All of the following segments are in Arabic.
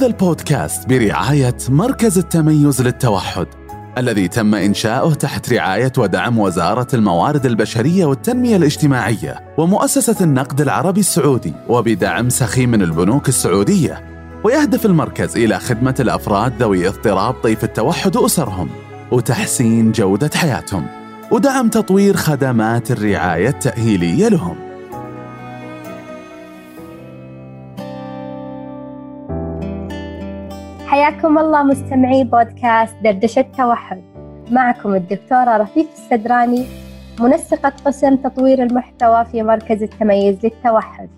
هذا البودكاست برعاية مركز التميز للتوحد الذي تم إنشاؤه تحت رعاية ودعم وزارة الموارد البشرية والتنمية الاجتماعية ومؤسسة النقد العربي السعودي وبدعم سخي من البنوك السعودية ويهدف المركز إلى خدمة الأفراد ذوي اضطراب طيف التوحد وأسرهم وتحسين جودة حياتهم ودعم تطوير خدمات الرعاية التأهيلية لهم. حياكم الله مستمعي بودكاست دردشة توحد. معكم الدكتورة رفيف السدراني منسقة قسم تطوير المحتوى في مركز التميز للتوحد.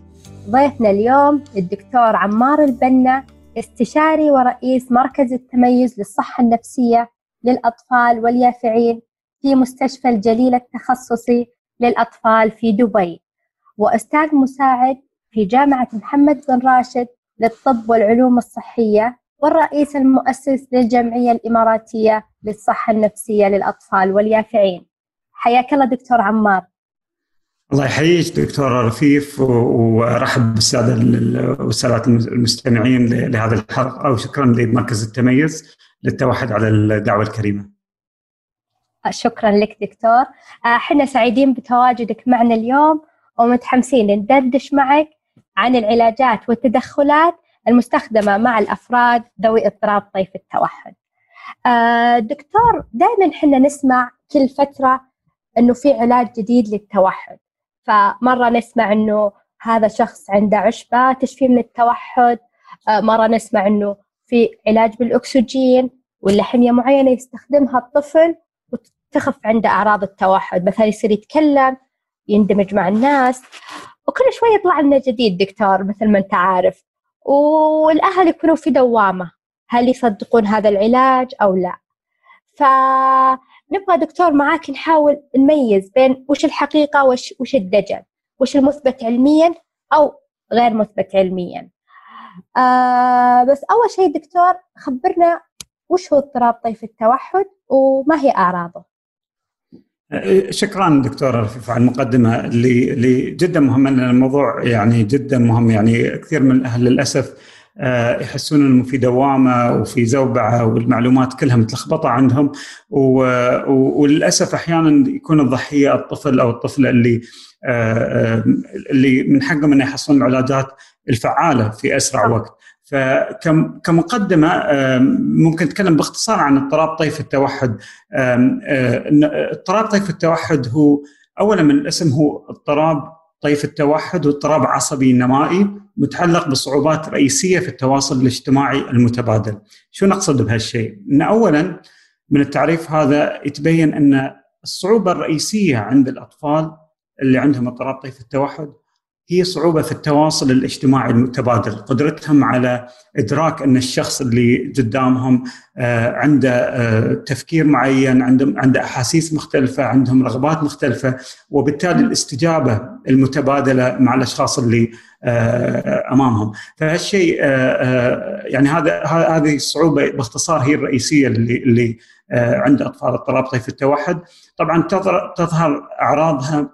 ضيفنا اليوم الدكتور عمار البنا استشاري ورئيس مركز التميز للصحة النفسية للأطفال واليافعين في مستشفى الجليل التخصصي للأطفال في دبي. وأستاذ مساعد في جامعة محمد بن راشد للطب والعلوم الصحية والرئيس المؤسس للجمعية الإماراتية للصحة النفسية للأطفال واليافعين. حياك الله دكتور عمار. الله يحييك دكتور رفيف وأرحب بالسادة والسادات المستمعين لهذا الحلقة وشكرا لمركز التميز للتوحد على الدعوة الكريمة. شكرا لك دكتور، إحنا سعيدين بتواجدك معنا اليوم ومتحمسين ندردش معك عن العلاجات والتدخلات المستخدمة مع الأفراد ذوي اضطراب طيف التوحد. دكتور دائما إحنا نسمع كل فترة إنه في علاج جديد للتوحد. فمرة نسمع أنه هذا شخص عنده عشبة تشفي من التوحد. آه، مرة نسمع أنه في علاج بالأكسجين ولا حمية معينة يستخدمها الطفل وتخف عنده أعراض التوحد. مثلا يصير يتكلم يندمج مع الناس. وكل شوي يطلع لنا جديد دكتور مثل ما أنت عارف. والأهل يكونوا في دوامة هل يصدقون هذا العلاج أو لا. ف نبغى دكتور معاك نحاول نميز بين وش الحقيقة وش, وش الدجل وش المثبت علميا أو غير مثبت علميا. آه بس أول شيء دكتور خبرنا وش هو اضطراب طيف التوحد وما هي أعراضه. شكرا دكتور رفيف على المقدمة. اللي اللي جدا مهمه لأن الموضوع يعني جدا مهم. يعني كثير من الأهل للأسف يحسون انهم في دوامة وفي زوبعة والمعلومات كلها متلخبطة عندهم وللأسف أحيانا يكون الضحية الطفل أو الطفلة اللي آه، آه، اللي من حقهم إنه يحصلون العلاجات الفعالة في أسرع وقت. فكمقدمه ممكن نتكلم باختصار عن اضطراب طيف التوحد. اضطراب طيف التوحد هو اولا من الأسم هو اضطراب طيف التوحد واضطراب عصبي نمائي متعلق بصعوبات رئيسية في التواصل الاجتماعي المتبادل. شو نقصد بهالشيء؟ إن اولا من التعريف هذا يتبين أن الصعوبة الرئيسية عند الأطفال اللي عندهم اضطراب طيف التوحد هي صعوبة في التواصل الاجتماعي المتبادل. قدرتهم على إدراك أن الشخص اللي قدامهم آه، عنده آه، تفكير معين عندهم عنده أحاسيس مختلفة عندهم رغبات مختلفة وبالتالي الاستجابة المتبادلة مع الأشخاص اللي آه، أمامهم. فهالشيء يعني هذا هذه الصعوبة باختصار هي الرئيسية اللي اللي عند أطفال اضطراب طيف التوحد. طبعا تظهر أعراضها آه،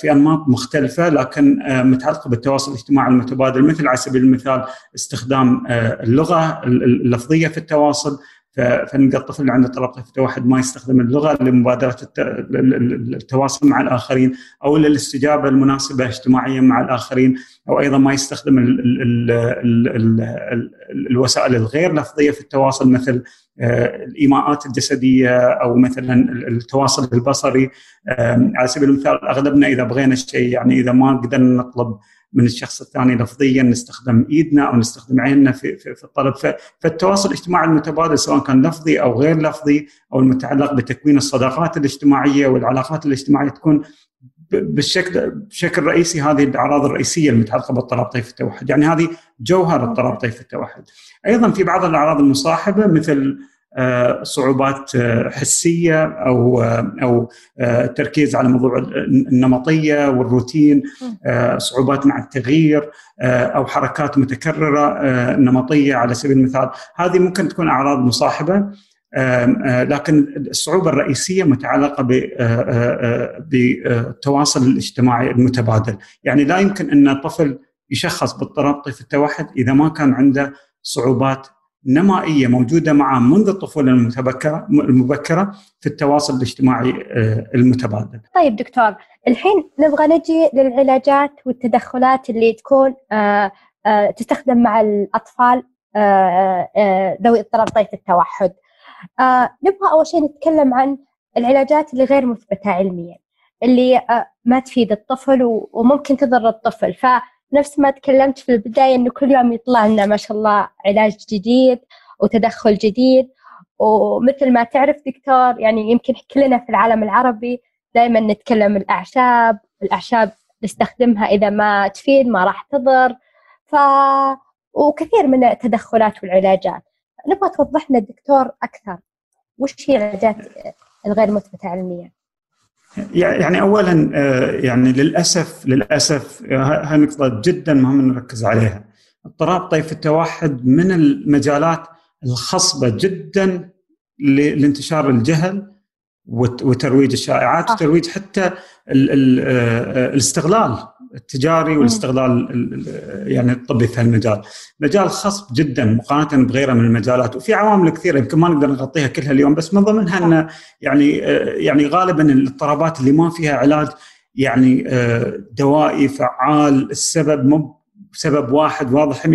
في أنماط مختلفة لكن آه، متعلقة بالتواصل الاجتماعي المتبادل مثل على سبيل المثال استخدام آه، اللغة اللفظية في التواصل. فنلقى الطفل اللي عنده اضطراب التوحد ما يستخدم اللغة لمبادرة التواصل مع الآخرين أو للاستجابة المناسبة اجتماعيا مع الآخرين أو أيضا ما يستخدم الوسائل الغير لفظية في التواصل مثل آه، الإيماءات الجسدية أو مثلا التواصل البصري على سبيل المثال أغلبنا إذا بغينا شيء يعني إذا ما قدرنا نطلب من الشخص الثاني لفظيا نستخدم إيدنا أو نستخدم عيننا في في, في الطلب. فالتواصل الاجتماعي المتبادل سواء كان لفظي أو غير لفظي أو المتعلق بتكوين الصداقات الاجتماعية والعلاقات الاجتماعية تكون بالشكل بشكل رئيسي هذه الأعراض الرئيسية المتعلقة باضطراب طيف التوحد، يعني هذه جوهر اضطراب طيف التوحد. أيضا في بعض الأعراض المصاحبة مثل آه، صعوبات آه، حسية أو آه، أو تركيز على موضوع النمطية والروتين صعوبات مع التغيير أو حركات متكررة نمطية على سبيل المثال. هذه ممكن تكون أعراض مصاحبة. لكن الصعوبة الرئيسية متعلقة بالتواصل الاجتماعي المتبادل يعني لا يمكن أن طفل يشخص باضطراب طيف التوحد إذا ما كان عنده صعوبات نمائية موجودة معه منذ الطفولة المتبكرة المبكرة في التواصل الاجتماعي المتبادل. طيب دكتور، الحين نبغى نجي للعلاجات والتدخلات اللي تكون تستخدم مع الأطفال ذوي اضطراب طيف التوحد. نبغى أول شيء نتكلم عن العلاجات اللي غير مثبتة علميا، اللي ما تفيد الطفل وممكن تضر الطفل، ف نفس ما تكلمت في البداية إنه كل يوم يطلع لنا ما شاء الله علاج جديد وتدخل جديد. ومثل ما تعرف دكتور يعني يمكن كلنا في العالم العربي دائما نتكلم الأعشاب الأعشاب نستخدمها إذا ما تفيد ما راح تضر. ف وكثير من التدخلات والعلاجات. نبغى توضح لنا الدكتور أكثر وش هي العلاجات الغير مثبتة علميا؟ يعني اولا آه، يعني للأسف للأسف آه، هاي نقطة جدا مهم نركز عليها. اضطراب طيف التوحد من المجالات الخصبة جدا لانتشار الجهل وترويج الشائعات وترويج حتى آه، الاستغلال التجاري والاستغلال يعني الطبي في هالمجال. مجال خصب جدا مقارنة بغيره من المجالات. وفي عوامل كثيرة يمكن ما نقدر نغطيها كلها اليوم بس من ضمنها إن يعني يعني غالبا الاضطرابات اللي ما فيها علاج يعني دوائي فعال السبب مو بسبب واحد واضح 100%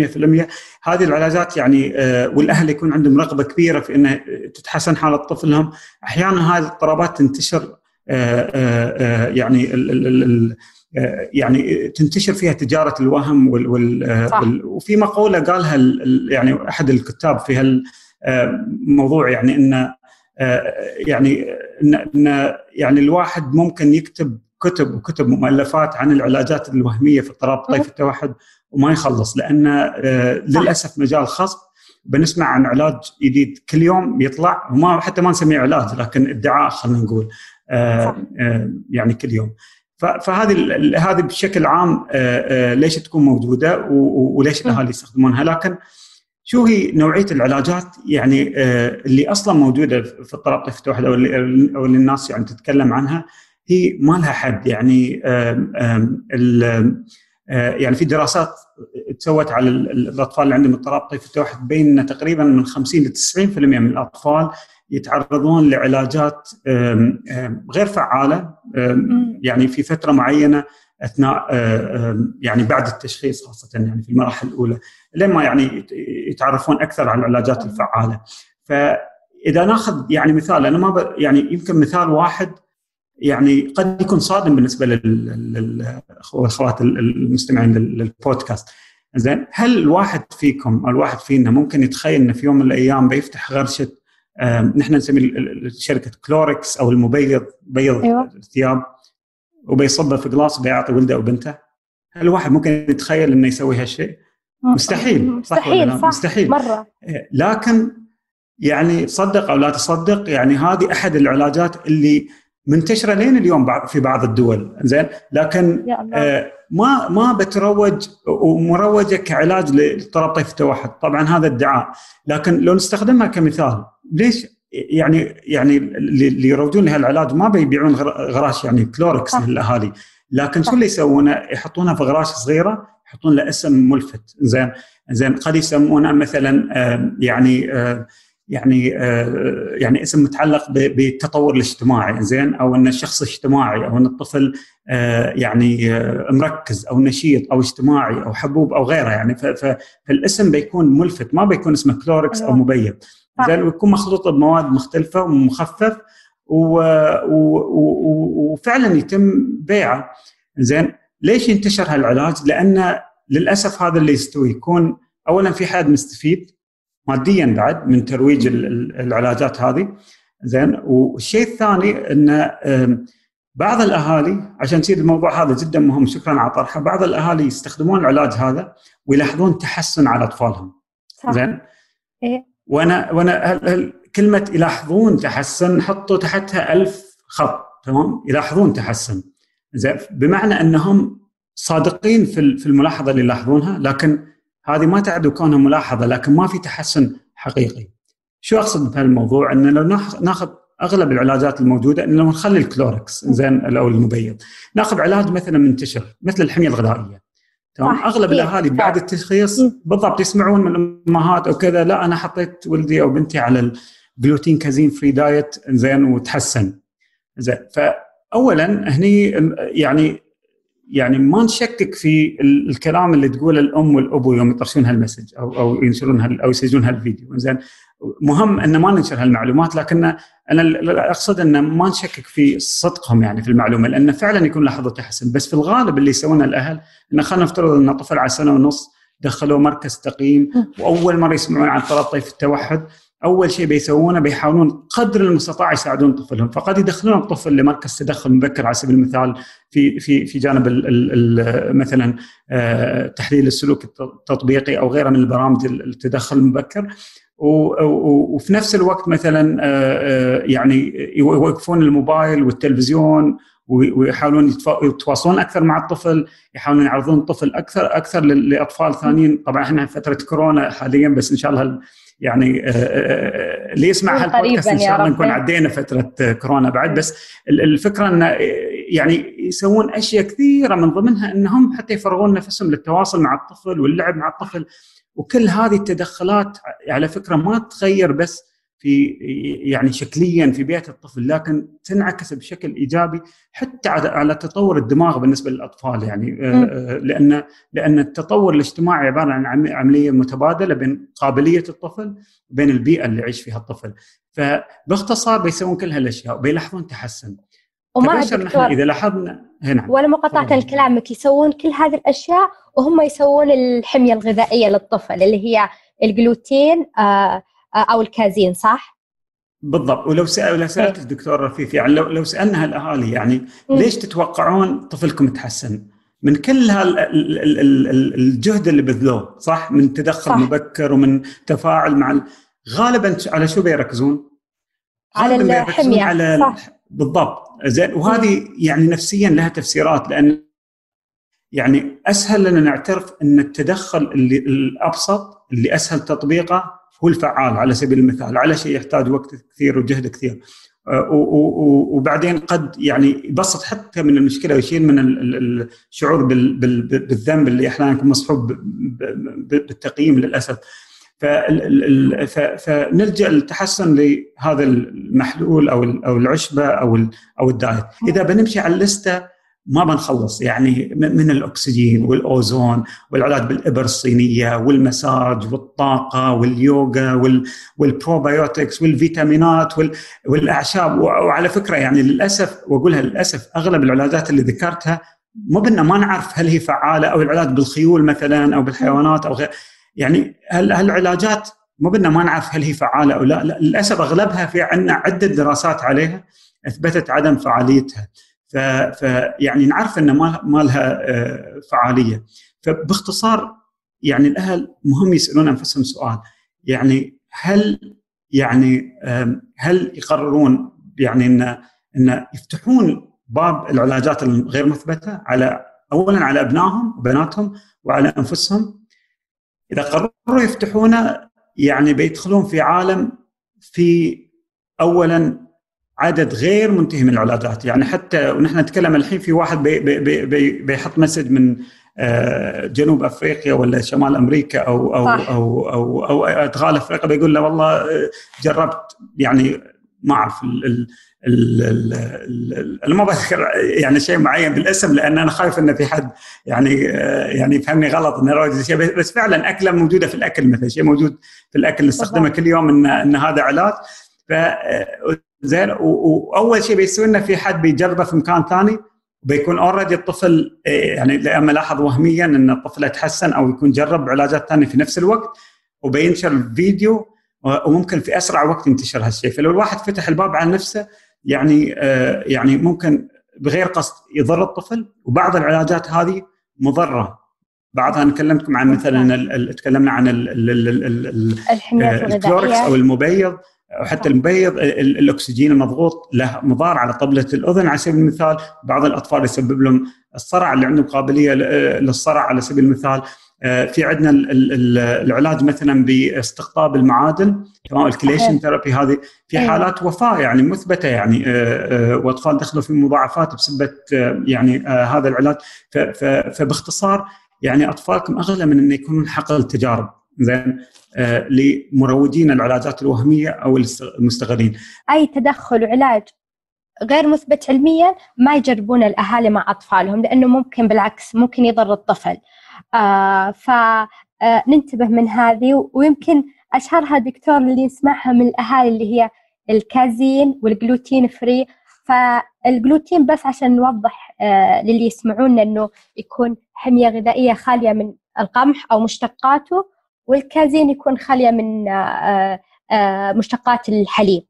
هذه العلاجات يعني والأهل يكون عندهم رغبة كبيرة في إنه تتحسن حالة طفلهم. أحيانا هذه الاضطرابات تنتشر يعني يعني تنتشر فيها تجارة الوهم وال, وال, وفي مقولة قالها يعني أحد الكتاب في هالموضوع يعني إن يعني ان يعني الواحد ممكن يكتب كتب وكتب مؤلفات عن العلاجات الوهمية في اضطراب طيف التوحد وما يخلص لأن للأسف مجال خاص بنسمع عن علاج جديد كل يوم يطلع وما حتى ما نسميه علاج لكن ادعاء خلينا نقول يعني كل يوم. فهذه هذه بشكل عام آه، آه، ليش تكون موجودة وليش الأهالي يستخدمونها؟ لكن شو هي نوعية العلاجات؟ يعني آه، اللي أصلا موجودة في طيف التوحد أو اللي, الناس يعني تتكلم عنها هي ما لها حد. يعني يعني في دراسات تسوت على الأطفال اللي عندهم اضطراب طيف التوحد بين تقريبا من 50 ل 90% من الأطفال يتعرضون لعلاجات غير فعالة يعني في فترة معينة أثناء يعني بعد التشخيص خاصة يعني في المراحل الأولى لما يعني يتعرفون أكثر على العلاجات الفعالة. فإذا ناخذ يعني مثال أنا ما يعني يمكن مثال واحد يعني قد يكون صادم بالنسبة للأخوات المستمعين للبودكاست. زين هل الواحد فيكم أو الواحد فينا ممكن يتخيل إنه في يوم من الأيام بيفتح غرشة نحن نسمي شركة كلوركس أو المبيض بيض أيوة. الثياب وبيصبه في قلاص وبيعطي ولده أو بنته. هل الواحد ممكن يتخيل إنه يسوي هالشيء؟ مستحيل مستحيل. صح, صح. مستحيل. مرة. إيه، لكن يعني تصدق أو لا تصدق يعني هذه أحد العلاجات اللي منتشرة لين اليوم في بعض الدول. زين؟ لكن آه ما ما بتروج ومروجة كعلاج لاضطراب طيف التوحد طبعا هذا ادعاء. لكن لو نستخدمها كمثال ليش يعني يعني اللي يروجون لها العلاج ما بيبيعون غراش يعني كلوركس للأهالي. لكن شو اللي يسوونه؟ يحطونها في غراش صغيرة يحطون له اسم ملفت. زين؟ زين؟ قد يسمونه مثلا يعني يعني آه، يعني اسم متعلق بالتطور الاجتماعي زين؟ أو أن الشخص اجتماعي أو أن الطفل آه، يعني آه، مركز أو نشيط أو اجتماعي أو حبوب أو غيره يعني فالاسم بيكون ملفت ما بيكون اسمه كلوركس أو أيوة. مبيض. زين؟ ويكون مخلوط بمواد مختلفة ومخفف وفعلا يتم بيعه. زين؟ ليش ينتشر هالعلاج؟ لأن للأسف هذا اللي يستوي يكون اولا في حد مستفيد ماديا بعد من ترويج العلاجات هذه. زين. والشيء الثاني إن بعض الأهالي عشان يصير الموضوع هذا جدا مهم شكرا على طرحه. بعض الأهالي يستخدمون العلاج هذا ويلاحظون تحسن على أطفالهم. زين. إيه؟ وأنا وأنا كلمة يلاحظون تحسن حطوا تحتها ألف خط تمام؟ يلاحظون تحسن. زين. بمعنى إنهم صادقين في الملاحظة اللي يلاحظونها لكن هذه ما تعد كونها ملاحظة لكن ما في تحسن حقيقي. شو أقصد بهالموضوع؟ إن لو ناخذ أغلب العلاجات الموجودة انه نخلي الكلوركس زين أو المبيض، ناخذ علاج مثلا منتشر مثل الحمية الغذائية. تمام أغلب الأهالي بعد التشخيص بالضبط يسمعون من الأمهات أو كذا لا أنا حطيت ولدي أو بنتي على ال gluten casein free diet زين وتحسن زين فاولا هني يعني يعني ما نشكك في الكلام اللي تقوله الأم والأبو يوم يطرشون هال message أو أو ينشرون أو يسجلون هالفيديو. زين مهم إن ما ننشر هالمعلومات لكن أنا أقصد إن ما نشكك في صدقهم يعني في المعلومة لأن فعلا يكون لاحظوا تحسن. بس في الغالب اللي يسوونه الأهل انه خلينا نفترض إن طفل على سنة ونص دخلوه مركز تقييم وأول مرة يسمعون عن طلب طيف التوحد أول شيء بيسوونه بيحاولون قدر المستطاع يساعدون طفلهم. فقد يدخلون الطفل لمركز تدخل مبكر على سبيل المثال في في في جانب ال ال مثلا آه، تحليل السلوك التطبيقي أو غيره من البرامج التدخل المبكر. وفي نفس الوقت مثلا آه، آه، يعني يوقفون الموبايل والتلفزيون ويحاولون يتواصلون أكثر مع الطفل يحاولون يعرضون الطفل أكثر أكثر لأطفال ثانيين. طبعا إحنا فترة كورونا حاليا بس إن شاء الله يعني اللي يسمع هالبودكاست إن شاء الله نكون عدينا فترة كورونا بعد. بس الفكرة انه يعني يسوون أشياء كثيرة من ضمنها إنهم حتى يفرغون نفسهم للتواصل مع الطفل واللعب مع الطفل. وكل هذه التدخلات على فكرة ما تغير بس في يعني شكليا في بيئة الطفل لكن تنعكس بشكل إيجابي حتى على تطور الدماغ بالنسبة للأطفال يعني آه، لأن لأن التطور الاجتماعي عبارة عن عملية متبادلة بين قابلية الطفل وبين البيئة اللي يعيش فيها الطفل. فباختصار بيسوون كل هالأشياء وبيلاحظون تحسن. وما نحن إذا لاحظنا هنا. ولا مقاطعة كلامك يسوون كل هذه الأشياء وهم يسوون الحمية الغذائية للطفل اللي هي الجلوتين آه، أو الكازين صح؟ بالضبط ولو سأل لو سألت الدكتور رفيف يعني لو لو سألنا الاهالي يعني ليش تتوقعون طفلكم يتحسن؟ من كل الجهد اللي بذلوه صح؟ من تدخل صح. مبكر ومن تفاعل مع غالبا على شو بيركزون؟ على الحمية على صح. بالضبط زين وهذه يعني نفسيا لها تفسيرات لأن يعني أسهل لنا نعترف إن التدخل اللي الأبسط اللي أسهل تطبيقه هو الفعال على سبيل المثال على شيء يحتاج وقت كثير وجهد كثير. آه، وبعدين قد يعني يبسط حتى من المشكلة ويشيل من الشعور بالذنب اللي أحيانا يكون مصحوب بالتقييم للأسف. فنلجأ للتحسن لهذا المحلول أو أو العشبة أو أو ال diet إذا بنمشي على ال list ة ما بنخلص يعني من الأكسجين والأوزون والعلاج بالإبر الصينية والمساج والطاقة واليوغا وال probiotics والفيتامينات والأعشاب. وعلى فكرة يعني للأسف وأقولها للأسف أغلب العلاجات اللي ذكرتها مو بنا ما نعرف هل هي فعالة أو العلاج بالخيول مثلا أو بالحيوانات أو غير. يعني هالعلاجات مو بنا ما نعرف هل هي فعالة أو لا, لا للأسف أغلبها في عندنا عدة دراسات عليها أثبتت عدم فعاليتها. فيعني نعرف ان ما ما لها آه، فعالية. فباختصار يعني الأهل مهم يسألون أنفسهم سؤال. يعني هل يعني هل يقررون يعني إن إن يفتحون باب العلاجات الغير مثبتة على اولا على أبنائهم وبناتهم وعلى أنفسهم؟ إذا قرروا يفتحونه يعني بيدخلون في عالم في اولا عدد غير منتهي من العلاجات يعني حتى ونحن نتكلم الحين في واحد بي بي بي بيحط message من آه، جنوب أفريقيا ولا شمال أمريكا أو أو صح. أو أو أو ادغال أفريقيا بيقول له والله آه، جربت. يعني ما أعرف أنا ما بذكر يعني شيء معين بالاسم لأن أنا خايف انه في حد يعني آه، يعني يفهمني غلط إنه شيء. بس فعلا أكلة موجودة في الأكل مثلا شيء موجود في الأكل نستخدمه كل يوم ان إن هذا علاج. ف زين؟ وأول شيء بيسوي لنا في حد بيجربه في مكان ثاني بيكون already الطفل إيه، يعني لما لاحظ وهميا إن الطفل يتحسن أو يكون جرب علاجات ثانية في نفس الوقت وبينشر الفيديو وممكن في أسرع وقت ينتشر هالشيء. فلو الواحد فتح الباب على نفسه يعني آه يعني ممكن بغير قصد يضر الطفل وبعض العلاجات هذه مضرة. بعضها أنا كلمتكم عن مثلا تكلمنا عن الكلوركس أو المبيض. وحتى المبيض الأكسجين المضغوط له مضار على طبلة الأذن على سبيل المثال. بعض الأطفال يسبب لهم الصرع اللي عندهم قابلية للصرع على سبيل المثال. آه، في عندنا العلاج مثلا باستقطاب المعادن تمام ال chelation therapy هذه في أيوة. حالات وفاة يعني مثبتة يعني آه، آه، وأطفال دخلوا في مضاعفات بسبب يعني هذا العلاج. فباختصار يعني أطفالكم أغلى من انه يكونون حقل تجارب زين آه لمروجين العلاجات الوهمية أو المستغلين. أي تدخل وعلاج غير مثبت علميا ما يجربون الأهالي مع أطفالهم لأنه ممكن بالعكس ممكن يضر الطفل. آه فننتبه آه، من هذه ويمكن اشهرها دكتور اللي يسمعها من الأهالي اللي هي الكازين والجلوتين free فالجلوتين بس عشان نوضح آه للي يسمعونا إنه يكون حمية غذائية خالية من القمح أو مشتقاته والكازين يكون خالية من آه آه مشتقات الحليب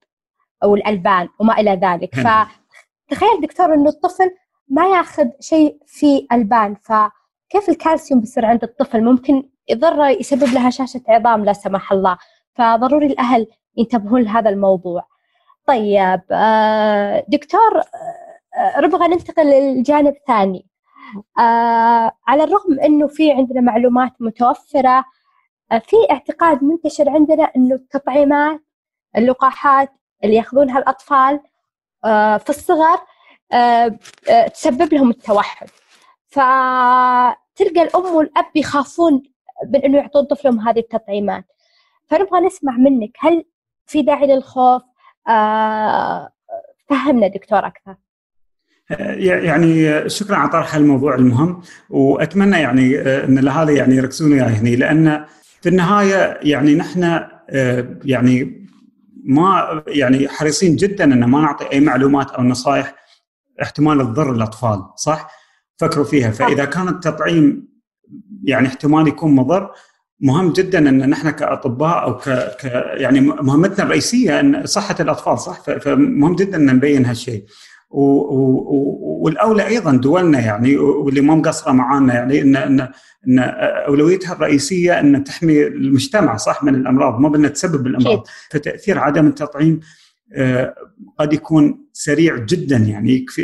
أو الألبان وما إلى ذلك. فتخيل دكتور إنه الطفل ما ياخذ شيء فيه ألبان فكيف الكالسيوم بيصير عند الطفل؟ ممكن يضر يسبب له هشاشه عظام لا سمح الله. فضروري الأهل ينتبهون لهذا الموضوع. طيب آه، دكتور نبغى ننتقل للجانب الثاني. على الرغم إنه في عندنا معلومات متوفرة في اعتقاد منتشر عندنا إنه التطعيمات اللقاحات اللي يأخذونها الأطفال في الصغر تسبب لهم التوحد. فتلقى الأم والأب يخافون من إنه يعطون طفلهم هذه التطعيمات. فنبغى نسمع منك هل في داعي للخوف؟ آه، فهمنا دكتور أكثر. يعني شكرا على طرح الموضوع المهم وأتمنى يعني آه، إن الاهالي يعني يركزون وياي هنا لأن في النهاية يعني نحن آه، يعني ما يعني حريصين جدا أن ما نعطي أي معلومات أو نصائح احتمال تضر الأطفال صح؟ فكروا فيها فإذا كان التطعيم يعني احتمال يكون مضر مهم جدا أن نحن كأطباء أو ك... ك يعني مهمتنا الرئيسية أن صحة الأطفال صح فمهم جدا أن نبين هالشيء. والأولى أيضا دولنا يعني واللي ما مقصرة معانا يعني ان ان إن أولويتها الرئيسية إن تحمي المجتمع صح؟ من الأمراض مو بان تسبب الأمراض. فتأثير عدم التطعيم آه، قد يكون سريع جدا يعني يكفي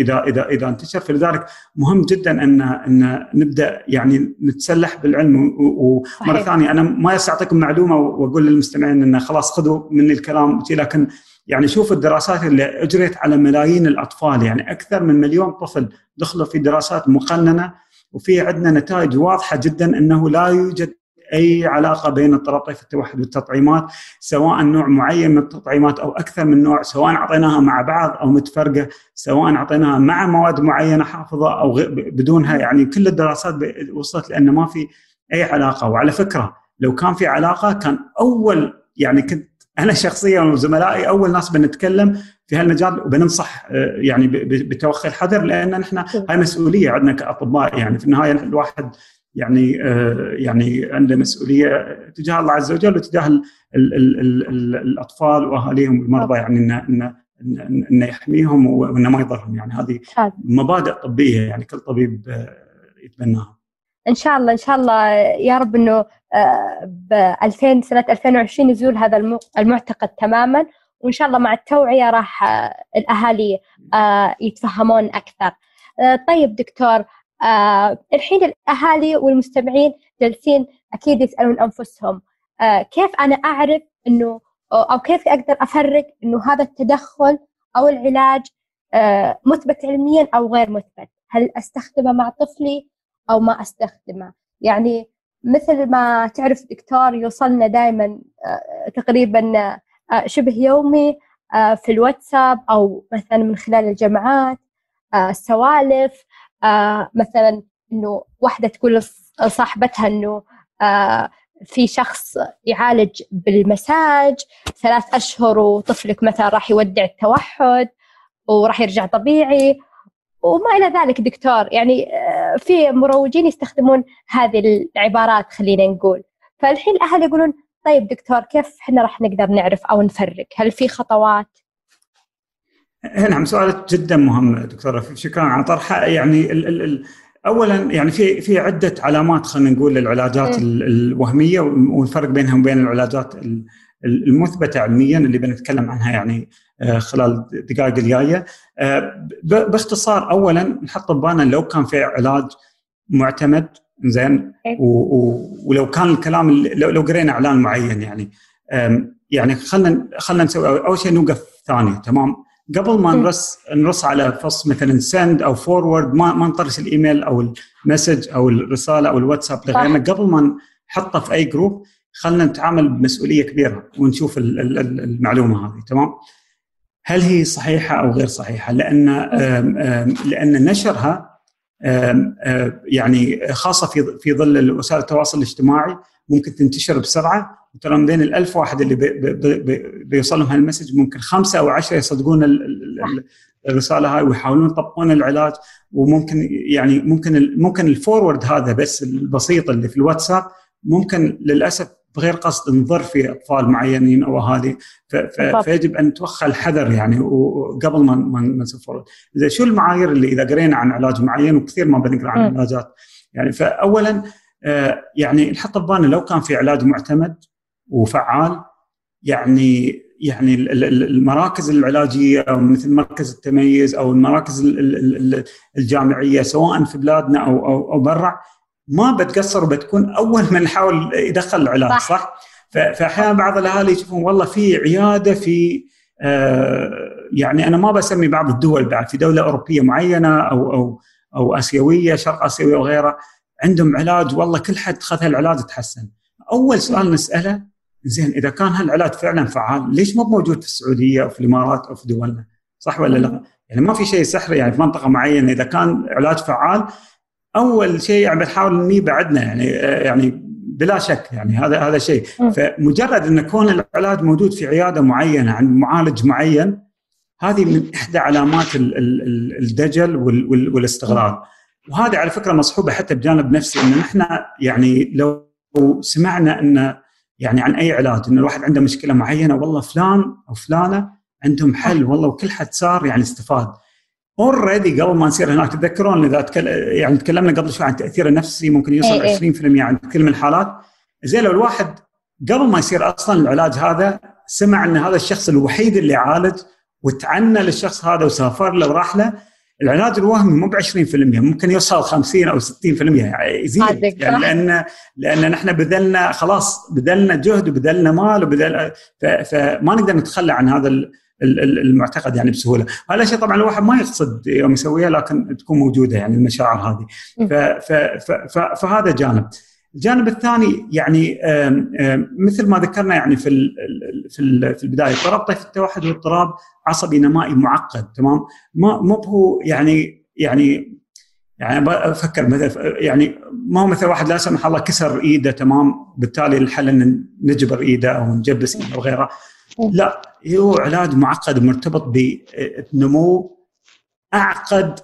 إذا إذا إذا انتشر. فلذلك مهم جدا ان إن نبدأ يعني نتسلح بالعلم. ومره ثانية أنا ما اعطيكم معلومة وأقول للمستمعين انه خلاص خذوا مني الكلام لكن يعني شوف الدراسات اللي أجريت على ملايين الأطفال يعني أكثر من مليون طفل دخلوا في دراسات مقننة وفي عندنا نتائج واضحة جدا إنه لا يوجد أي علاقة بين اضطراب طيف التوحد والتطعيمات سواء نوع معين من التطعيمات أو أكثر من نوع سواء أعطيناها مع بعض أو متفرقة سواء أعطيناها مع مواد معينة حافظة أو بدونها يعني كل الدراسات وصلت لأن ما في أي علاقة. وعلى فكرة لو كان في علاقة كان أول يعني كنت أنا شخصيا وزملائي أول ناس بنتكلم في هالمجال وبننصح آه، يعني بتوخي الحذر لأن نحن هاي مسؤولية عندنا كأطباء. يعني في النهاية الواحد يعني آه، يعني عنده مسؤولية تجاه الله عز وجل وتجاه ال ال ال ال الأطفال وأهاليهم والمرضى يعني انه انه انه يحميهم وإنه ما يضرهم. يعني هذه مبادئ طبية يعني كل طبيب آه، يتبناها. إن شاء الله إن شاء الله يا رب إنه آه، ب 2000 سنة 2020 يزول هذا المعتقد تماما وإن شاء الله مع التوعية راح الأهالي يتفهمون أكثر. طيب دكتور آه الحين الأهالي والمستمعين جالسين أكيد يسألون أنفسهم آه كيف أنا أعرف إنه أو كيف أقدر أفرق إنه هذا التدخل أو العلاج آه مثبت علميا أو غير مثبت هل أستخدمه مع طفلي أو ما أستخدمه. يعني مثل ما تعرف دكتور يوصلنا دائما آه تقريبا آه شبه يومي آه في الواتساب أو مثلا من خلال الجامعات سوالف آه مثلا إنه واحدة تقول لصاحبتها إنه في شخص يعالج بالمساج ثلاث أشهر وطفلك مثلا راح يودع التوحد وراح يرجع طبيعي وما إلى ذلك دكتور. يعني في مروجين يستخدمون هذه العبارات خلينا نقول. فالحين الأهل يقولون طيب دكتور كيف إحنا راح نقدر نعرف أو نفرق؟ هل في خطوات؟ نعم سؤالك جدا مهم دكتورة. شكرا على طرحه يعني ال ال ال اولا يعني في في عدة علامات خلينا نقول للعلاجات الوهمية والفرق بينها وبين العلاجات المثبتة علميا اللي بنتكلم عنها يعني خلال الدقائق الجاية. آه، باختصار اولا نحط ببالنا لو كان في علاج معتمد زين ولو كان الكلام لو قرينا إعلان معين يعني. يعني خلينا خلينا نسوي أول شيء نوقف ثانية تمام؟ قبل ما نرص نرص على فص مثلا send أو forward ما ما نطرش الإيميل أو ال message أو الرسالة أو الواتساب لغيرنا. قبل ما نحطه في أي group خلينا نتعامل بمسؤولية كبيرة ونشوف المعلومة هذه تمام؟ هل هي صحيحة أو غير صحيحة؟ لأن لأن نشرها يعني خاصة في في ظل وسائل التواصل الاجتماعي ممكن تنتشر بسرعة. ترى من بين الألف واحد اللي بي بي بيوصلهم هال message ممكن خمسة أو عشرة يصدقون الرسالة هاي ويحاولون يطبقون العلاج. وممكن يعني ممكن ممكن ال forward هذا بس البسيط اللي في الواتساب ممكن للأسف بغير قصد نضر في أطفال معينين أو اهالي فيجب أن نتوخى الحذر يعني وقبل ما ما نسفر إذا شو المعايير اللي إذا قرينا عن علاج معين وكثير ما بنقرأ عن علاجات؟ يعني فاولا آه، يعني نحط ببالنا لو كان في علاج معتمد وفعال يعني يعني المراكز العلاجية أو مثل مركز التميز أو المراكز الجامعية سواء في بلادنا أو أو, أو برا ما بتقصر وبتكون أول من يحاول يدخل العلاج صح؟ صح؟ فأحيانا بعض الأهالي يشوفون والله في عيادة في آه يعني أنا ما بسمي بعض الدول بعد في دولة أوروبية معينة أو أو أو آسيوية شرق آسيوية وغيرها عندهم علاج والله كل حد خذ هالعلاج تحسن. أول سؤال نسأله زين إذا كان هالعلاج فعلا فعال ليش مو موجود في السعودية أو في الإمارات أو في دولنا؟ صح ولا لا؟ يعني ما في شيء سحري يعني في منطقة معينة إذا كان علاج فعال أول شيء يعني بنحاول نميه بعدنا يعني يعني بلا شك يعني هذا هذا شيء. فمجرد إن كون العلاج موجود في عيادة معينة عند معالج معين هذه من إحدى علامات الدجل والاستغراب. وهذه على فكرة مصحوبة حتى بجانب نفسي إن نحن يعني لو سمعنا إن يعني عن أي علاج إن الواحد عنده مشكلة معينة والله فلان أو فلانة عندهم حل والله وكل حد صار يعني استفاد. اوريدي قبل ما نصير هناك تذكرون إذا تكل... يعني تكلمنا قبل شوي عن التاثير النفسي ممكن يوصل أي 20% عند كل من الحالات. زين لو الواحد قبل ما يصير أصلا العلاج هذا سمع إن هذا الشخص الوحيد اللي يعالج وتعنى للشخص هذا وسافر له وراح له العلاج الوهمي مو ب 20% ممكن يوصل 50 أو 60% يعني يزيد. يعني لأن لأن نحن بذلنا خلاص بذلنا جهد وبذلنا مال وبذل فما نقدر نتخلى عن هذا المعتقد يعني بسهولة، هذا شيء طبعا الواحد ما يقصد يوم يسويها لكن تكون موجودة يعني المشاعر هذه. فهذا جانب. الجانب الثاني يعني مثل ما ذكرنا يعني في في في البداية اضطراب طيف التوحد هو اضطراب عصبي نمائي معقد تمام؟ ما مو هو يعني يعني يعني أفكر مثلا يعني ما هو مثل واحد لا سمح الله كسر إيده تمام؟ بالتالي الحل إن نجبر إيده أو نجبس إيده وغيره لا هو علاج معقد مرتبط بنمو أعقد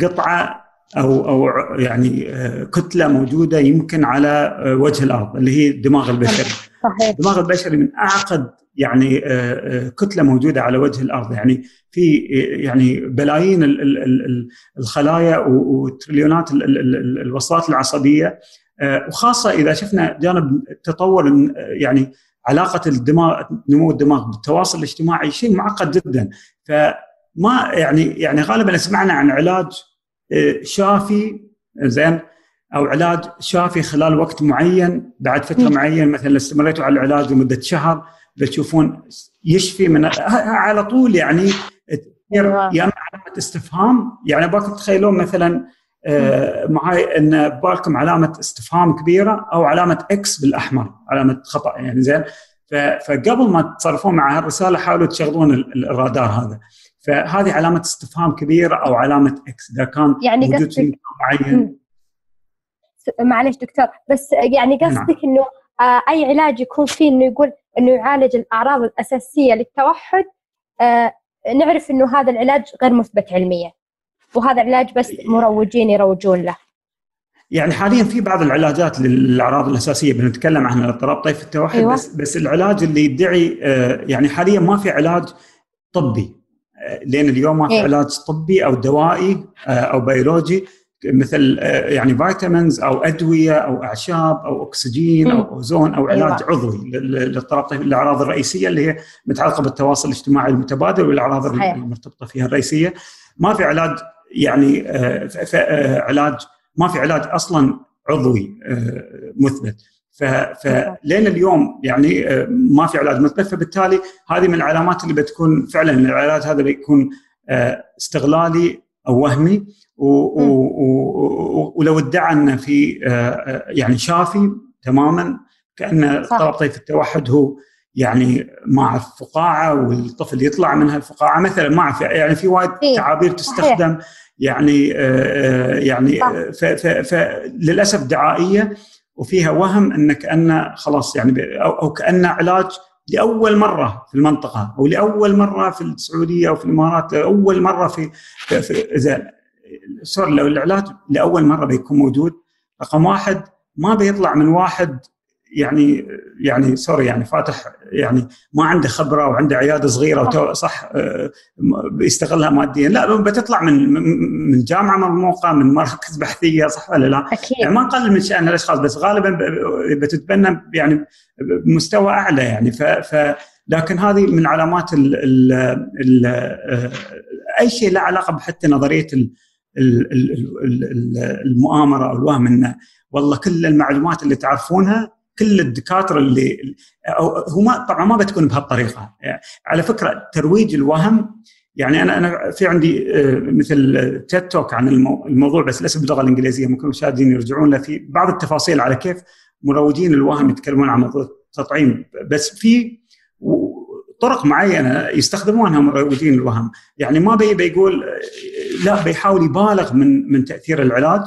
قطعة أو أو يعني آه، كتلة موجودة يمكن على آه، وجه الأرض اللي هي الدماغ البشري. صحيح. الدماغ البشري من أعقد يعني آه، كتلة موجودة على وجه الأرض يعني في يعني بلايين الخلايا وتريليونات الوصلات العصبية وخاصة إذا شفنا جانب التطور يعني علاقة الدماغ نمو الدماغ بالتواصل الاجتماعي شيء معقد جدا. فما يعني يعني غالبا سمعنا عن علاج شافي زين أو علاج شافي خلال وقت معين بعد فترة معينة مثلا استمريتوا على العلاج لمدة شهر بتشوفون يشفي من على طول يعني يا أما علامة استفهام يعني باكم تتخيلون مثلا آه، معي إن بالكم علامة استفهام كبيرة أو علامة إكس بالأحمر علامة خطأ يعني زين. فقبل ما تتصرفون مع هالرسالة حاولوا تشغلون الرادار هذا. فهذه علامة استفهام كبيرة أو علامة إكس إذا كان يعني موجود في معين. معلش دكتور بس يعني نعم. قصدك نعم. إنه آه أي علاج يكون فيه إنه يقول إنه يعالج الأعراض الأساسية للتوحد آه نعرف إنه هذا العلاج غير مثبت علميا. وهذا علاج بس مروجين يروجون له يعني حاليا في بعض العلاجات للأعراض الأساسية بنتكلم عن اضطراب طيف التوحد أيوة. بس بس العلاج اللي يدعي آه يعني حاليا ما في علاج طبي لين اليوم ما في إيه. علاج طبي أو دوائي آه، أو بيولوجي مثل آه، يعني vitamins أو أدوية أو أعشاب أو أكسجين أو أوزون أو علاج أيوة. عضوي للاضطراب الأعراض الرئيسية اللي هي متعلقة بالتواصل الاجتماعي المتبادل والأعراض المرتبطة فيها الرئيسية ما في علاج يعني آه، علاج ما في علاج أصلا عضوي مثبت. فلين اليوم يعني ما في علاج مثبت. فبالتالي هذه من العلامات اللي بتكون فعلا العلاج هذا بيكون استغلالي أو وهمي. ولو ادعى انه في يعني شافي تماما كأن اضطراب طيف التوحد هو يعني مع الفقاعة والطفل يطلع منها الفقاعة مثلا ما في يعني في وايد إيه. تعابير تستخدم يعني آه يعني فللاسف دعائية وفيها وهم إن كأنه خلاص يعني أو, أو كأنه علاج لأول مرة في المنطقة أو لأول مرة في السعودية أو في الإمارات اول مرة في, في إذا sorry لو العلاج لأول مرة بيكون موجود رقم واحد ما بيطلع من واحد يعني يعني sorry يعني فاتح يعني ما عنده خبرة وعنده عيادة صغيرة صح. آه، بيستغلها ماديا. لا بتطلع من من جامعة مرموقة من مراكز بحثية صح ولا لا؟ أكيد. يعني ما نقلل من شان الاشخاص بس غالبا بتتبنى يعني بمستوى أعلى يعني. ف, ف لكن هذه من علامات ال ال ال آه، أي شيء له علاقة حتى نظرية المؤامرة أو الوهم إنه والله كل المعلومات اللي تعرفونها كل الدكاترة اللي هو ما طبعا ما بتكون بهالطريقة. يعني على فكرة ترويج الوهم يعني أنا أنا في عندي آه، مثل تيد توك عن الموضوع بس ليس باللغة الإنجليزية ممكن المشاهدين يرجعون له. في بعض التفاصيل على كيف مروجين الوهم يتكلمون عن موضوع التطعيم. بس في طرق معينة يستخدمونها مروجين الوهم. يعني ما بي بيقول آه، لا بيحاول يبالغ من من تأثير العلاج.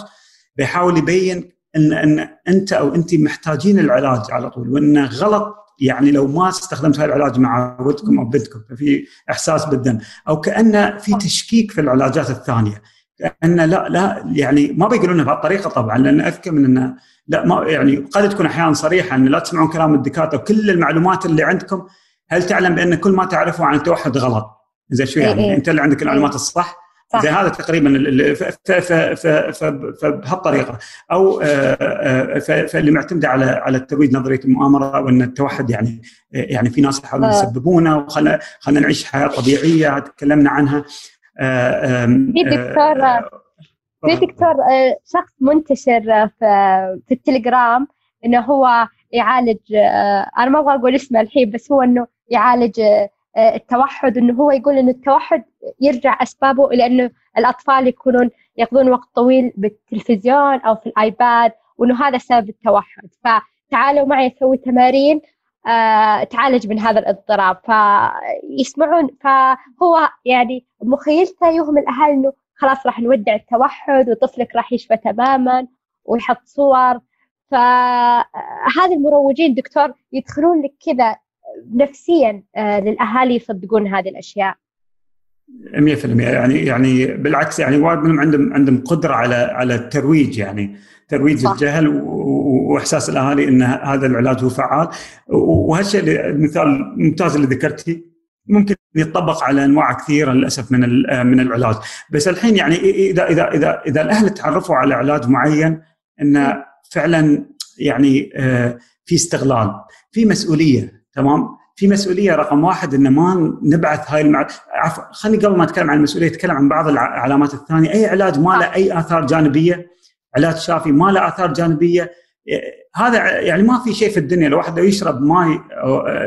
بيحاول يبين إن إن أنت أو أنت محتاجين العلاج على طول وانه غلط يعني لو ما استخدمت هذا العلاج مع ولدكم أو بنتكم ففي إحساس بالذنب أو كانه في تشكيك في العلاجات الثانية كأن لا لا يعني ما بيقولونها بهالطريقة طبعا لأن اذكى من انه لا ما يعني قد تكون أحيانا صريحة إن لا تسمعون كلام الدكاترة وكل المعلوفات اللي عندكم هل تعلم بأن كل ما تعرفه عن التوحد غلط؟ زين شو يعني؟ إيه، إيه. أنت اللي عندك المعلومات الصح زي هذا تقريبا فبهالطريقة. أو آه، آه، فاللي معتمدة على على الترويج نظرية المؤامرة وإن التوحد يعني يعني في ناس يحاولون آه. يسببونه وخلنا خلينا نعيش حياه طبيعية تكلمنا عنها. في دكتور في دكتور شخص منتشر في في التليجرام إنه هو يعالج أنا ما أبغى أقول اسمه الحين بس هو إنه يعالج التوحد إنه هو يقول إنه التوحد يرجع أسبابه إلى إنه الأطفال يكونون يقضون وقت طويل بالتلفزيون أو في الآيباد وإنه هذا سبب التوحد. فتعالوا معي أسوي تمارين آه تعالج من هذا الاضطراب. فيسمعون فهو يعني مخيلته يوهم الأهل إنه خلاص راح نودع التوحد وطفلك راح يشفى تماما ويحط صور. فهذه المروجين دكتور يدخلون لك كذا نفسيا آه، للأهالي يصدقون هذه الأشياء؟ 100% يعني يعني بالعكس يعني وايد منهم عندهم عندهم قدرة على على الترويج. يعني ترويج صح. الجهل وإحساس الأهالي إن هذا العلاج هو فعال. وهالشيء المثال الممتاز اللي ذكرتي ممكن يطبق على أنواع كثيرة للأسف من من العلاج. بس الحين يعني إذا إذا إذا إذا الأهل تعرفوا على علاج معين انه فعلا يعني آه، في استغلال في مسؤولية. تمام؟ في مسؤولية رقم واحد إن ما نبعث هاي المع... عفوا خليني قبل ما أتكلم عن المسؤولية أتكلم عن بعض العلامات الثانية. أي علاج ما له أي آثار جانبية؟ علاج شافي ما له آثار جانبية؟ إيه، هذا يعني ما في شيء في الدنيا. لو واحد يشرب ماي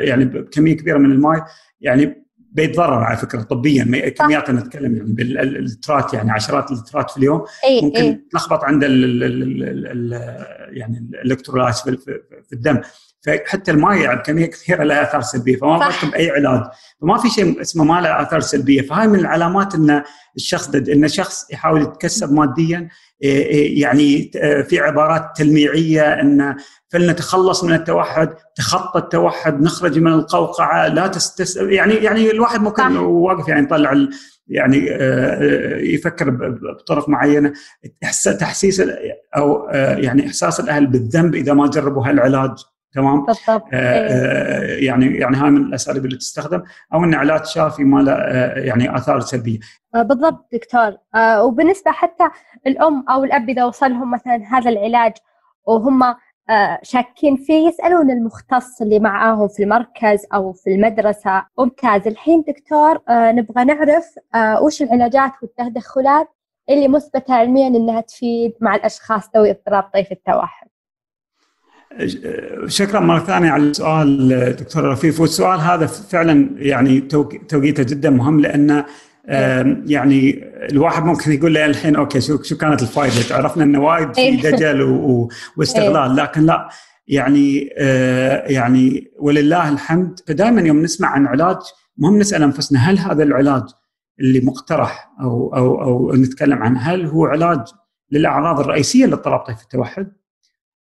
يعني بكمية كبيرة من الماي يعني بيتضرر على فكرة طبيا. كميات نتكلم يعني باللترات يعني عشرات اللترات في اليوم. ممكن أي. تلخبط عند ال ال ال يعني ال electrolytes في الدم. فحتى الماء يعني كميه كثيره لها آثار سلبية فما فرق باي علاج. فما في شيء اسمه ما له آثار سلبية. فهاي من العلامات إن الشخص إن شخص يحاول يتكسب ماديا إيه، إيه، يعني آه، في عبارات تلميعية إن فلنتخلص من التوحد تخطى التوحد نخرج من القوقعة لا تستس يعني يعني الواحد ممكن واقف يعني يطلع يعني آه، آه، يفكر بطرق معينة. تحسيس أو يعني إحساس الأهل بالذنب إذا ما جربوا هالعلاج. تمام؟ بالضبط. آه إيه. آه يعني يعني هاي من الأساليب اللي تستخدم أو ان علاج شافي ما له آه يعني آثار سلبية. بالضبط دكتور. وبالنسبة حتى الأم أو الأب إذا وصلهم مثلا هذا العلاج وهم شاكين فيه يسألون المختص اللي معاهم في المركز أو في المدرسة. ممتاز. الحين دكتور نبغى نعرف وش العلاجات والتدخلات اللي مثبتة علميا إنها تفيد مع الأشخاص ذوي اضطراب طيف التوحد؟ شكرا مرة ثانية على السؤال دكتور رفيف والسؤال هذا فعلا يعني توقيته جدا مهم لأنه يعني الواحد ممكن يقول لي الحين أوكي شو شو كانت الفائده؟ عرفنا إنه وايد في إيه. دجل واستغلال إيه. لكن لا يعني آه، يعني ولله الحمد فدائما يوم نسمع عن علاج مهم نسأل أنفسنا هل هذا العلاج اللي مقترح أو أو أو نتكلم عنه هل هو علاج للأعراض الرئيسية للاضطراب طيف التوحد؟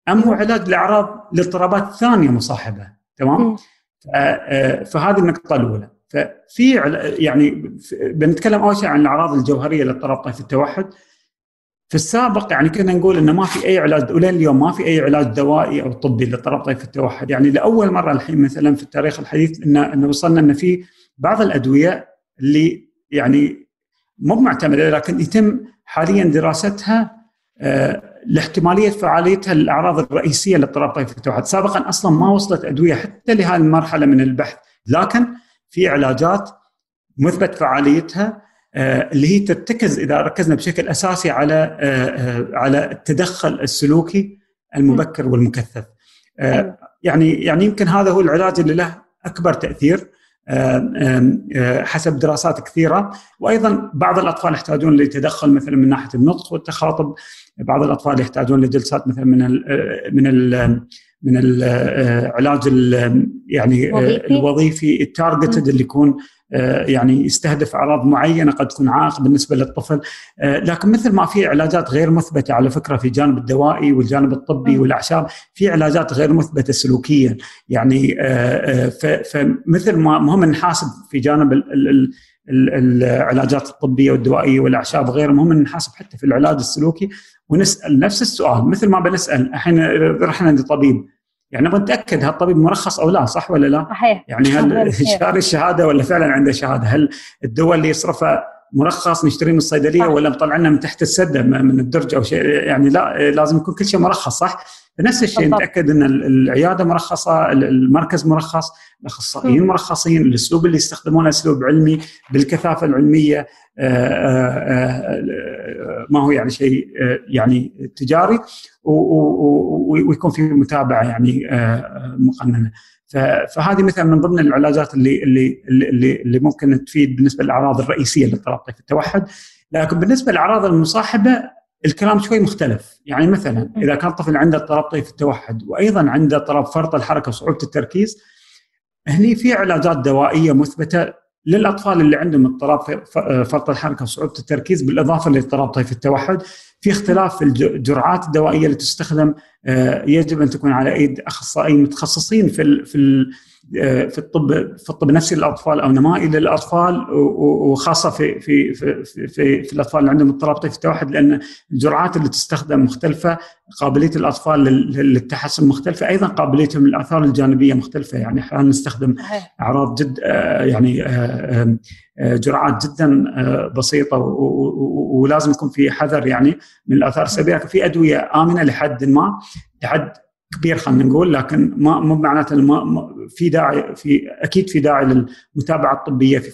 أم هو علاج لأعراض لاضطرابات ثانية مصاحبة تمام؟ آه، فهذه النقطة الأولى. ففي يعني بنتكلم أول شيء عن الأعراض الجوهرية لاضطراب طيف التوحد. في السابق يعني كنا نقول إنه ما في أي علاج ولين اليوم ما في أي علاج دوائي أو طبي لاضطراب طيف التوحد. يعني لأول مرة الحين مثلا في التاريخ الحديث إن إن وصلنا إن في بعض الأدوية اللي يعني مو معتمدة لكن يتم حاليا دراستها آه، لاحتمالية فعاليتها الاعراض الرئيسية لاضطراب طيف التوحد، سابقا أصلا ما وصلت أدوية حتى لهذه المرحلة من البحث، لكن في علاجات مثبت فعاليتها آه، اللي هي ترتكز إذا ركزنا بشكل أساسي على آه، آه، على التدخل السلوكي المبكر والمكثف. أيوة. يعني يعني يمكن هذا هو العلاج اللي له أكبر تأثير حسب دراسات كثيرة وأيضا بعض الأطفال يحتاجون لتدخل مثلا من ناحية النطق والتخاطب بعض الأطفال يحتاجون لجلسات مثلا من ال من ال من العلاج يعني الوظيفي. التارجتد اللي يكون آه، يعني يستهدف أعراض معينة قد تكون عائق بالنسبة للطفل. آه، لكن مثل ما في علاجات غير مثبتة على فكرة في الجانب الدوائي والجانب الطبي والأعشاب في علاجات غير مثبتة سلوكيا. يعني آه، فمثل ما مهم نحاسب في جانب العلاجات الطبية والدوائية والأعشاب وغيرها مهم نحاسب حتى في العلاج السلوكي. ونسأل نفس السؤال مثل ما بنسأل الحين رحنا عند طبيب يعني نبغى نتاكد هل الطبيب مرخص أو لا صح ولا لا؟ صحيح يعني هل شاري الشهادة ولا فعلا عنده شهادة؟ هل الدواء اللي يصرفه مرخص نشتريه من الصيدلية ولا مطلعنا من تحت السده من الدرج أو شيء يعني لا لازم يكون كل شيء مرخص صح؟ نفس الشيء نتأكد إن العيادة مرخصة، المركز مرخص، الأخصائيين مرخصين، الأسلوب اللي يستخدمونه أسلوب علمي بالكثافة العلمية آه، آه، آه، ما هو يعني شيء يعني تجاري ويكون في متابعة يعني مقننة. فهذه مثلا من ضمن العلاجات اللي اللي اللي اللي ممكن تفيد بالنسبة للأعراض الرئيسية لاضطراب طيف التوحد. لكن بالنسبة للأعراض المصاحبة الكلام شوي مختلف. يعني مثلا إذا كان طفل عنده اضطراب طيف التوحد وأيضا عنده اضطراب فرط الحركة وصعوبة التركيز هني في علاجات دوائية مثبتة للأطفال اللي عندهم اضطراب فرط الحركة وصعوبة التركيز بالإضافة لاضطراب طيف التوحد في اختلاف الجرعات الدوائية اللي تستخدم آه، يجب أن تكون على أيد أخصائيين متخصصين في في في الطب في الطب النفسي للأطفال أو نمائي للأطفال وخاصة في في في في, في, الأطفال اللي عندهم اضطراب طيف التوحد لأن الجرعات اللي تستخدم مختلفة قابلية الأطفال للتحسن مختلفة أيضا قابليتهم للآثار الجانبية مختلفة. يعني أحيانا نستخدم أعراض جد آه، يعني جرعات جدا بسيطة ولازم يكون في حذر يعني من الآثار السلبية. في أدوية آمنة لحد ما لحد كبير خلينا نقول لكن ما مو معناته ما في داعي في أكيد في داعي للمتابعة الطبية في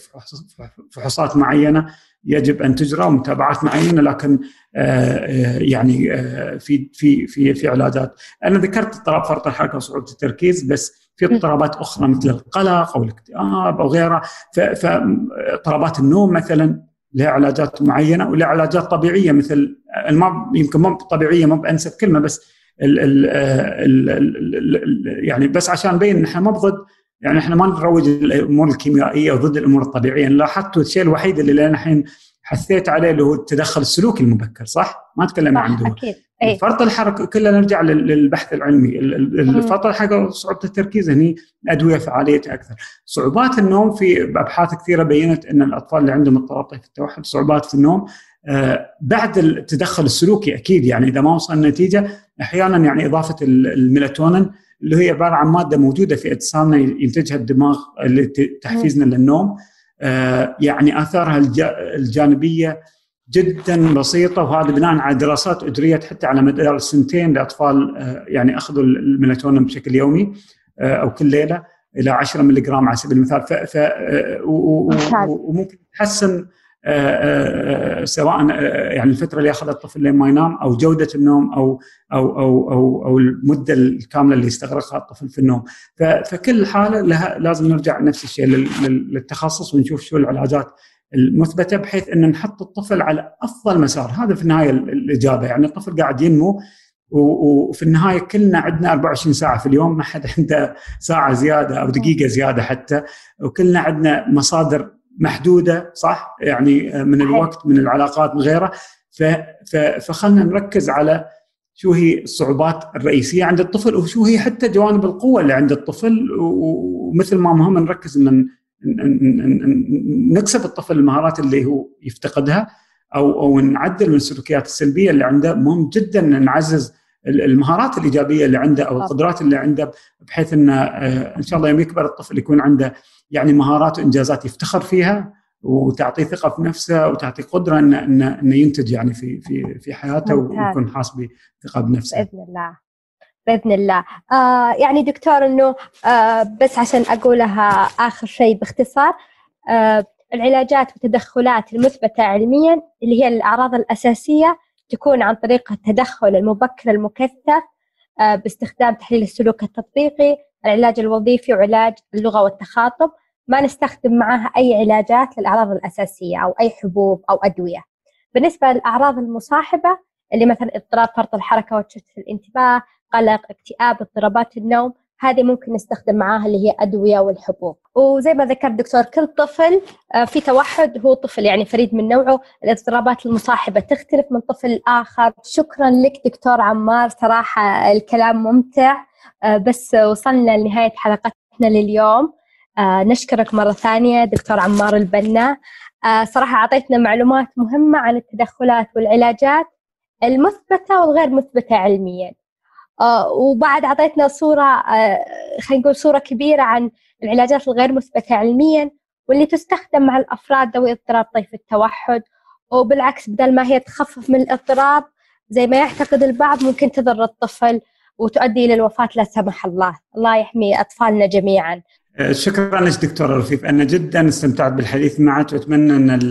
فحوصات معينة يجب أن تجرى ومتابعات معينة لكن آه، آه، يعني آه، في في في في علاجات أنا ذكرت اضطراب فرط الحركة وصعوبة التركيز بس في اضطرابات أخرى مثل القلق أو الاكتئاب أو غيرها. فاضطرابات النوم مثلا لها علاجات معينة ولها علاجات طبيعية مثل ما يمكن مو طبيعية مو بأنسب كلمة بس ال ال ال ال يعني بس عشان نبين إحنا ما ضد يعني إحنا ما نروج الأمور الكيميائيه وضد الأمور الطبيعيه لاحظت الشيء الوحيد اللي لين الحين حثيت عليه اللي هو التدخل السلوكي المبكر صح؟ ما تكلمنا عن دواء أكيد. فرط الحركه كلنا نرجع للبحث العلمي فرط الحركه وصعوبه التركيز هني ادويه فعاليتها أكثر صعوبات النوم في ابحاث كثيره بينت ان الاطفال اللي عندهم اضطراب طيف التوحد صعوبات في النوم آه، بعد التدخل السلوكي أكيد يعني إذا ما وصل نتيجه أحيانا يعني إضافة الميلاتونين اللي هي عبارة عن مادة موجودة في أجسامنا ينتجها الدماغ اللي تحفيزنا للنوم. آه، يعني آثارها الجانبية جدا بسيطة وهذا بناء على دراسات اجريت حتى على مدار السنتين لأطفال آه، يعني أخذوا الميلاتونين بشكل يومي أو كل ليلة إلى 10 ملغ على سبيل المثال. ف وممكن تحسن سواء يعني الفترة اللي ياخذها الطفل لين ما ينام أو جودة النوم أو أو أو أو, أو المدة الكاملة اللي يستغرقها الطفل في النوم. فكل حالة لها لازم نرجع نفس الشيء للتخصص ونشوف شو العلاجات المثبتة بحيث إن نحط الطفل على أفضل مسار. هذا في النهاية الإجابة. يعني الطفل قاعد ينمو وفي النهاية كلنا عندنا 24 ساعة في اليوم ما حد عنده ساعة زيادة أو دقيقة زيادة حتى وكلنا عندنا مصادر محدودة صح؟ يعني من الوقت من العلاقات من غيره فخلنا نركز على شو هي الصعوبات الرئيسية عند الطفل وشو هي حتى جوانب القوة اللي عند الطفل. ومثل ما مهم نركز إن نكسب الطفل المهارات اللي هو يفتقدها أو أو نعدل من السلوكيات السلبية اللي عنده. مهم جدا إن نعزز المهارات الإيجابية اللي عنده أو القدرات اللي عنده بحيث إنه آه، إن شاء الله يوم يكبر الطفل يكون عنده يعني مهارات وإنجازات يفتخر فيها وتعطيه ثقة في نفسه وتعطيه قدرة إنه إنه إنه ينتج يعني في في في حياته ويكون حاس بثقة بنفسه. بإذن الله. بإذن الله. آه يعني دكتور إنه آه بس عشان أقولها آخر شيء باختصار آه العلاجات والتدخلات المثبتة علميا اللي هي الأعراض الأساسية تكون عن طريق التدخل المبكر المكثف آه باستخدام تحليل السلوك التطبيقي العلاج الوظيفي وعلاج اللغة والتخاطب. ما نستخدم معها أي علاجات للأعراض الأساسية أو أي حبوب أو أدوية. بالنسبة للأعراض المصاحبة اللي مثلا اضطراب فرط الحركة وتشتت الانتباه قلق اكتئاب اضطرابات النوم هذه ممكن نستخدم معاها اللي هي أدوية والحبوب. وزي ما ذكر دكتور كل طفل آه، في توحد هو طفل يعني فريد من نوعه. الاضطرابات المصاحبة تختلف من طفل آخر شكرا لك دكتور عمار صراحة الكلام ممتع. آه، بس وصلنا لنهاية حلقتنا لليوم. آه، نشكرك مرة ثانية دكتور عمار البنا. صراحة أعطيتنا معلومات مهمة عن التدخلات والعلاجات المثبتة والغير مثبتة علميا. وبعد أعطيتنا صورة خلينا نقول صورة كبيرة عن العلاجات الغير مثبتة علميا واللي تستخدم مع الأفراد ذوي اضطراب طيف التوحد وبالعكس بدل ما هي تخفف من الاضطراب زي ما يعتقد البعض ممكن تضر الطفل وتؤدي إلى الوفاة لا سمح الله، الله يحمي أطفالنا جميعا. أه، شكرا لك دكتور رفيف. أنا جدا استمتعت بالحديث معك وأتمنى أن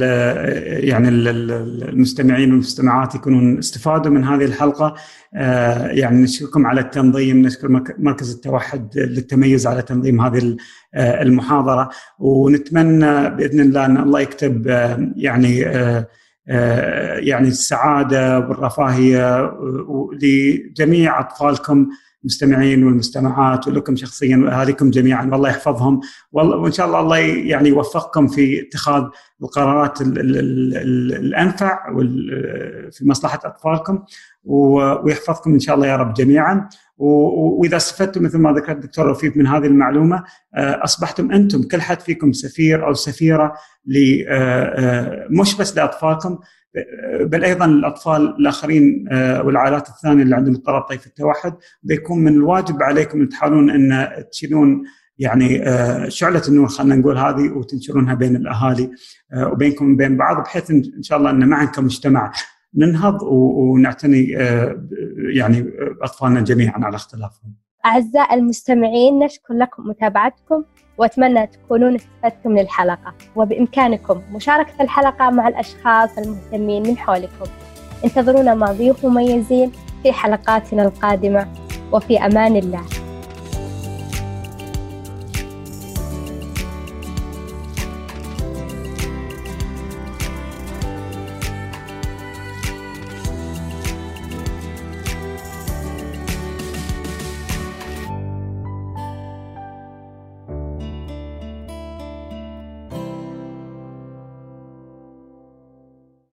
يعني المستمعين والمستمعات يكونون استفادوا من هذه الحلقة. أه، يعني نشكركم على التنظيم نشكر مركز التوحد للتميز على تنظيم هذه المحاضرة. ونتمنى بإذن الله أن الله يكتب يعني آه، يعني السعادة والرفاهية لجميع أطفالكم. المستمعين والمستمعات ولكم شخصيا وأهاليكم جميعا. والله يحفظهم. وإن شاء الله الله يعني يوفقكم في اتخاذ القرارات الأنفع في مصلحة أطفالكم. ويحفظكم إن شاء الله يا رب جميعا. وإذا استفدتم مثل ما ذكرت الدكتور رفيق من هذه المعلومة آه، أصبحتم أنتم كل حد فيكم سفير أو سفيرة آه، آه، مش بس لأطفالكم بل أيضا الأطفال الآخرين والعائلات الثانية اللي عندهم اضطراب طيف التوحد بيكون من الواجب عليكم أن تحاولون أن تشيلون يعني شعلة النور خلينا نقول هذه وتنشرونها بين الأهالي وبينكم وبين بعض بحيث إن شاء الله أن معا كمجتمع ننهض ونعتني آه، يعني أطفالنا جميعا على اختلافهم. أعزائي المستمعين نشكر لكم متابعتكم وأتمنى تكونون استفدتم من الحلقة وبإمكانكم مشاركة الحلقة مع الأشخاص المهتمين من حولكم. انتظرونا مع ضيوف مميزين في حلقاتنا القادمة وفي أمان الله.